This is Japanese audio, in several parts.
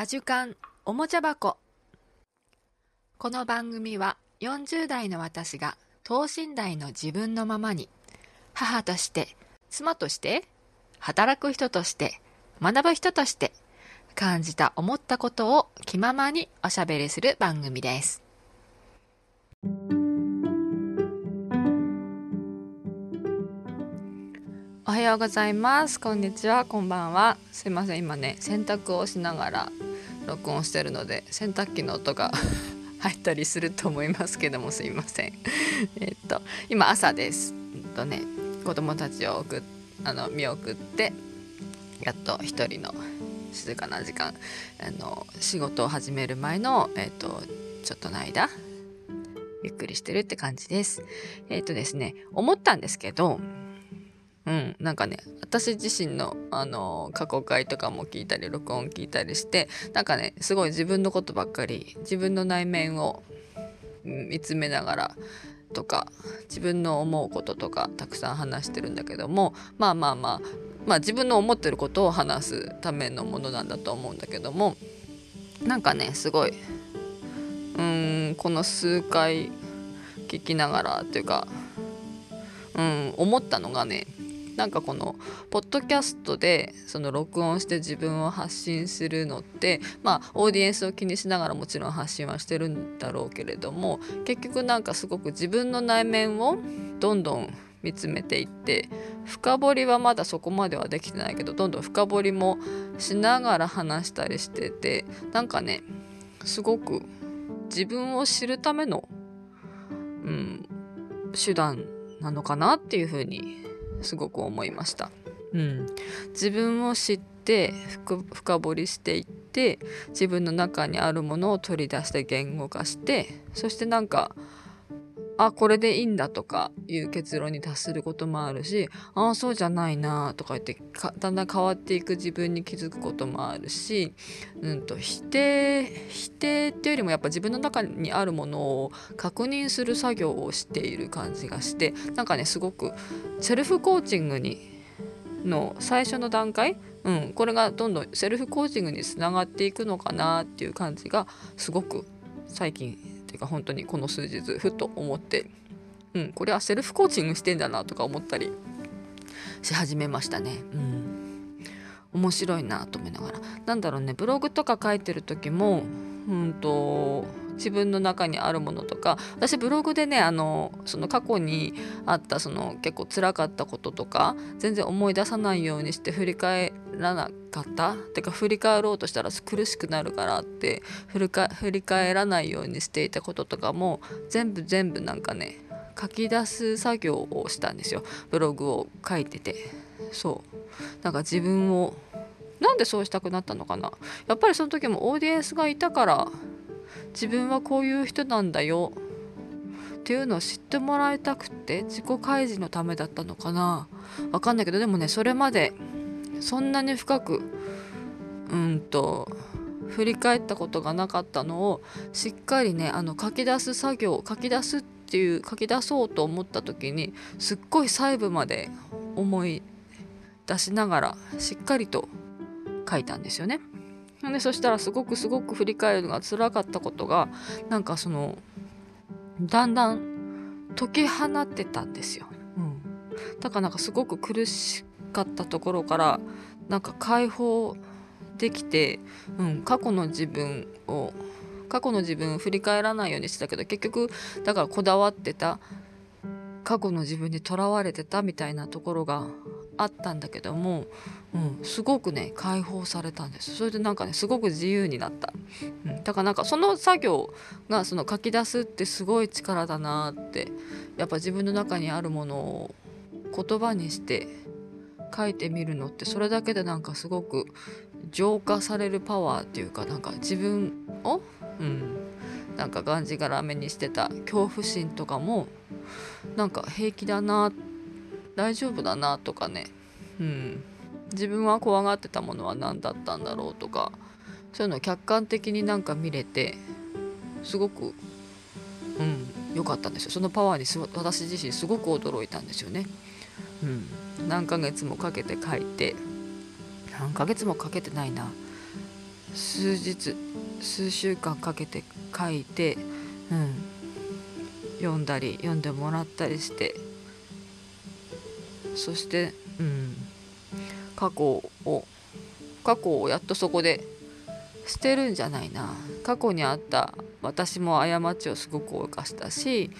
アジュカンおもちゃ箱。この番組は40代の私が等身大の自分のままに母として妻として働く人として学ぶ人として感じた思ったことを気ままにおしゃべりする番組です。おはようございます。こんにちは。こんばんは。すいません。今ね洗濯をしながら録音してるので洗濯機の音が 入ったりすると思いますけどもすいません えっと今朝ですえっとね子供たちを送あの見送ってやっと一人の静かな時間あの仕事を始める前の、えっと、ちょっとの間ゆっくりしてるって感じです。えっとですね思ったんですけどうん、なんかね私自身のあの過去回とかも聞いたり録音聞いたりしてなんかねすごい自分のことばっかり自分の内面を、見つめながらとか自分の思うこととかたくさん話してるんだけどもまあまあまあまあ自分の思ってることを話すためのものなんだと思うんだけどもなんかねすごいうんこの数回聞きながらっていうかうん思ったのがねなんかこのポッドキャストでその録音して自分を発信するのってまあオーディエンスを気にしながらもちろん発信はしてるんだろうけれども結局なんかすごく自分の内面をどんどん見つめていって深掘りはまだそこまではできてないけどどんどん深掘りもしながら話したりしててなんかねすごく自分を知るための、うん、手段なのかなっていうふうにすごく思いました。うん、自分を知って深掘りしていって自分の中にあるものを取り出して言語化してそしてなんかあこれでいいんだとかいう結論に達することもあるしああそうじゃないなとか言ってだんだん変わっていく自分に気づくこともあるし、うんと、否定否定っていうよりもやっぱ自分の中にあるものを確認する作業をしている感じがしてなんかねすごくセルフコーチングにの最初の段階、うん、これがどんどんセルフコーチングにつながっていくのかなっていう感じがすごく最近っていうか本当にこの数日ふと思ってうんこれはセルフコーチングしてんだなとか思ったりし始めましたね。うん面白いなと思いながらなんだろうねブログとか書いてる時もうんと自分の中にあるものとか私ブログでねあのその過去にあったその結構辛かったこととか全然思い出さないようにして振り返らなかったてか振り返ろうとしたら苦しくなるからって振り振り返らないようにしていたこととかも全部全部なんかね書き出す作業をしたんですよ。ブログを書いてて。そう。なんか自分をなんでそうしたくなったのかな。やっぱりその時もオーディエンスがいたから自分はこういう人なんだよっていうのを知ってもらいたくて自己開示のためだったのかなわかんないけどでもねそれまでそんなに深くうんと振り返ったことがなかったのをしっかりねあの書き出す作業書き出すっていう書き出そうと思った時にすっごい細部まで思い出しながらしっかりと書いたんですよね。でそしたらすごくすごく振り返るのが辛かったことがなんかそのだんだん解き放ってたんですよ。うん、だからなんかすごく苦しかったところからなんか解放できて、うん、過去の自分を過去の自分を振り返らないようにしてたけど結局だからこだわってた過去の自分にとらわれてたみたいなところがあったんだけども、うん、すごくね解放されたんです。それでなんかねすごく自由になった、うん、だからなんかその作業がその書き出すってすごい力だなってやっぱ自分の中にあるものを言葉にして書いてみるのってそれだけでなんかすごく浄化されるパワーっていうかなんか自分を、うん、なんかがんじがらめにしてた恐怖心とかもなんか平気だな大丈夫だなとかね、うん、自分は怖がってたものは何だったんだろうとかそういうのを客観的になんか見れてすごくうん。良かったんですよ。そのパワーに私自身すごく驚いたんですよね。うん、何ヶ月もかけて書いて何ヶ月もかけてないな。数日数週間かけて書いて、うん、読んだり読んでもらったりしてそして、うん、過去を過去をやっとそこで捨てるんじゃないな。過去にあった私も過ちをすごく犯したし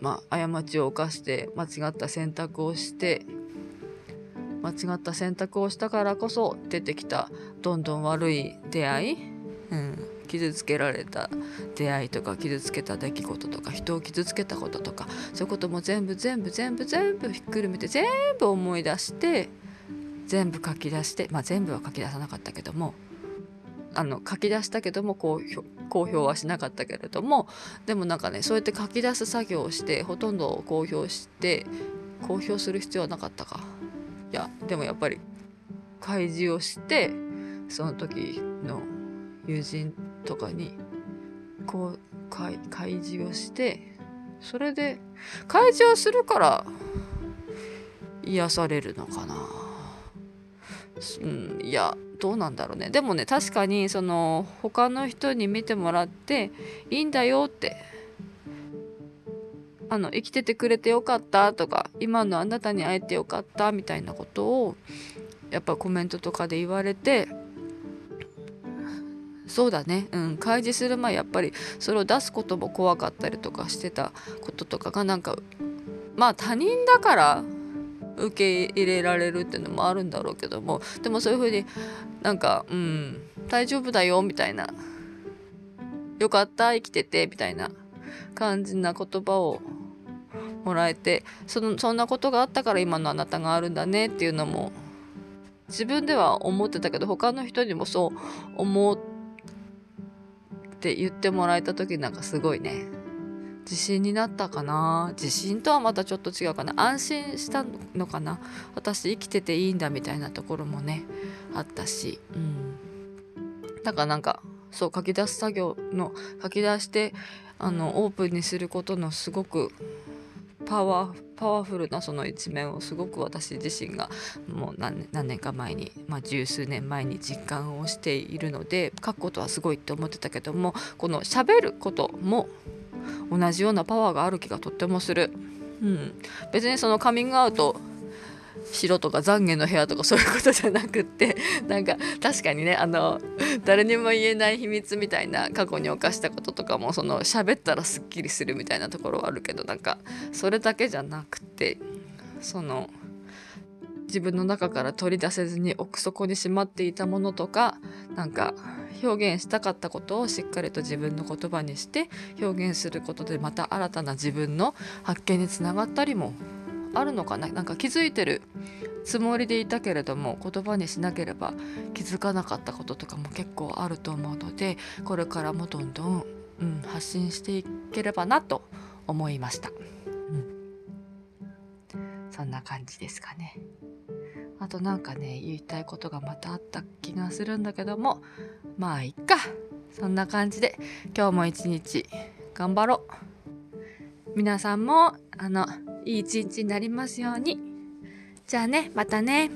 まあ過ちを犯して間違った選択をして間違った選択をしたからこそ出てきたどんどん悪い出会い、傷つけられた出会いとか傷つけた出来事とか人を傷つけたこととかそういうことも全部全部全部全部ひっくるめて全部思い出して全部書き出してまあ全部は書き出さなかったけどもあの書き出したけども公表公表はしなかったけれどもでもなんかねそうやって書き出す作業をしてほとんど公表して公表する必要はなかったか。いやでもやっぱり開示をしてその時の友人とかにこう開開示をしてそれで開示をするから癒されるのかな。うん、いやどうなんだろうねでもね確かにその他の人に見てもらっていいんだよってあの生きててくれてよかったとか今のあなたに会えてよかったみたいなことをやっぱコメントとかで言われてそうだね、うん、開示する前やっぱりそれを出すことも怖かったりとかしてたこととかがなんかまあ他人だから受け入れられるっていうのもあるんだろうけども。でもそういうふうになんかうん大丈夫だよみたいな。よかった生きててみたいな感じな言葉をもらえてそのそんなことがあったから今のあなたがあるんだねっていうのも自分では思ってたけど他の人にもそう思ってって言ってもらえた時なんかすごいね。自信になったかな？自信とはまたちょっと違うかな。安心したのかな？私生きてていいんだみたいなところもねあったし。うん。だからなんかそう書き出す作業の書き出してあのオープンにすることのすごくパワーパワフルなその一面をすごく私自身がもう何年か前に、まあ、十数年前に実感をしているので書くことはすごいって思ってたけどもこの喋ることも同じようなパワーがある気がとってもする。うん、別にそのカミングアウト城とか懺悔の部屋とかそういうことじゃなくって なんか確かにねあの誰にも言えない秘密みたいな過去に犯したこととかもその喋ったらすっきりするみたいなところはあるけどなんかそれだけじゃなくてその自分の中から取り出せずに奥底にしまっていたものとかなんか表現したかったことをしっかりと自分の言葉にして表現することでまた新たな自分の発見につながったりもあるのかな？なんか気づいてるつもりでいたけれども言葉にしなければ気づかなかったこととかも結構あると思うのでこれからもどんどん、うん、発信していければなと思いました、うん、そんな感じですかね。あとなんかね言いたいことがまたあった気がするんだけどもまあいっか。そんな感じで今日も一日頑張ろう。皆さんもあのいい一日になりますように。じゃあね、またね。